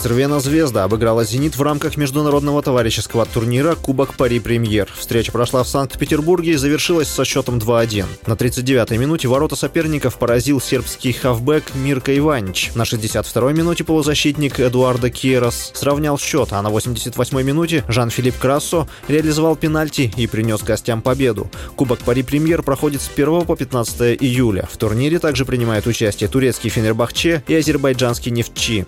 Цервена Звезда обыграла «Зенит» в рамках международного товарищеского турнира «Кубок Пари Премьер». Встреча прошла в Санкт-Петербурге и завершилась со счетом 2-1. На 39-й минуте ворота соперников поразил сербский хавбек Мирка Иванич. На 62-й минуте полузащитник Эдуардо Кьерос сравнял счет, а на 88-й минуте Жан-Филипп Крассо реализовал пенальти и принес гостям победу. Кубок Пари Премьер проходит с 1 по 15 июля. В турнире также принимают участие турецкий Фенербахче и азербайджанский Нефтчи.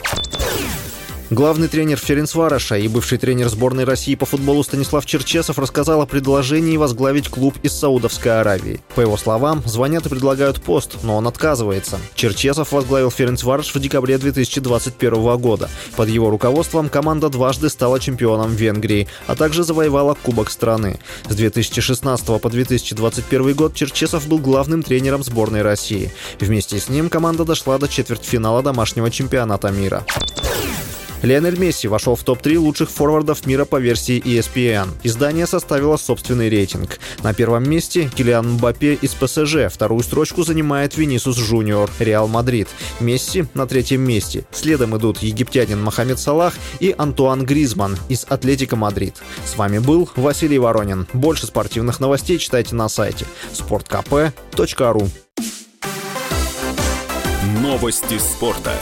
Главный тренер Ференцвараша и бывший тренер сборной России по футболу Станислав Черчесов рассказал о предложении возглавить клуб из Саудовской Аравии. По его словам, звонят и предлагают пост, но он отказывается. Черчесов возглавил Ференцвараш в декабре 2021 года. Под его руководством команда дважды стала чемпионом Венгрии, а также завоевала Кубок страны. С 2016 по 2021 год Черчесов был главным тренером сборной России. Вместе с ним команда дошла до четвертьфинала домашнего чемпионата мира. Лионель Месси вошел в топ-3 лучших форвардов мира по версии ESPN. Издание составило собственный рейтинг. На первом месте Килиан Мбаппе из ПСЖ. Вторую строчку занимает Винисиус Жуниор, Реал Мадрид. Месси на третьем месте. Следом идут египтянин Мохаммед Салах и Антуан Гризман из Атлетика Мадрид. С вами был Василий Воронин. Больше спортивных новостей читайте на сайте sportkp.ru Новости спорта.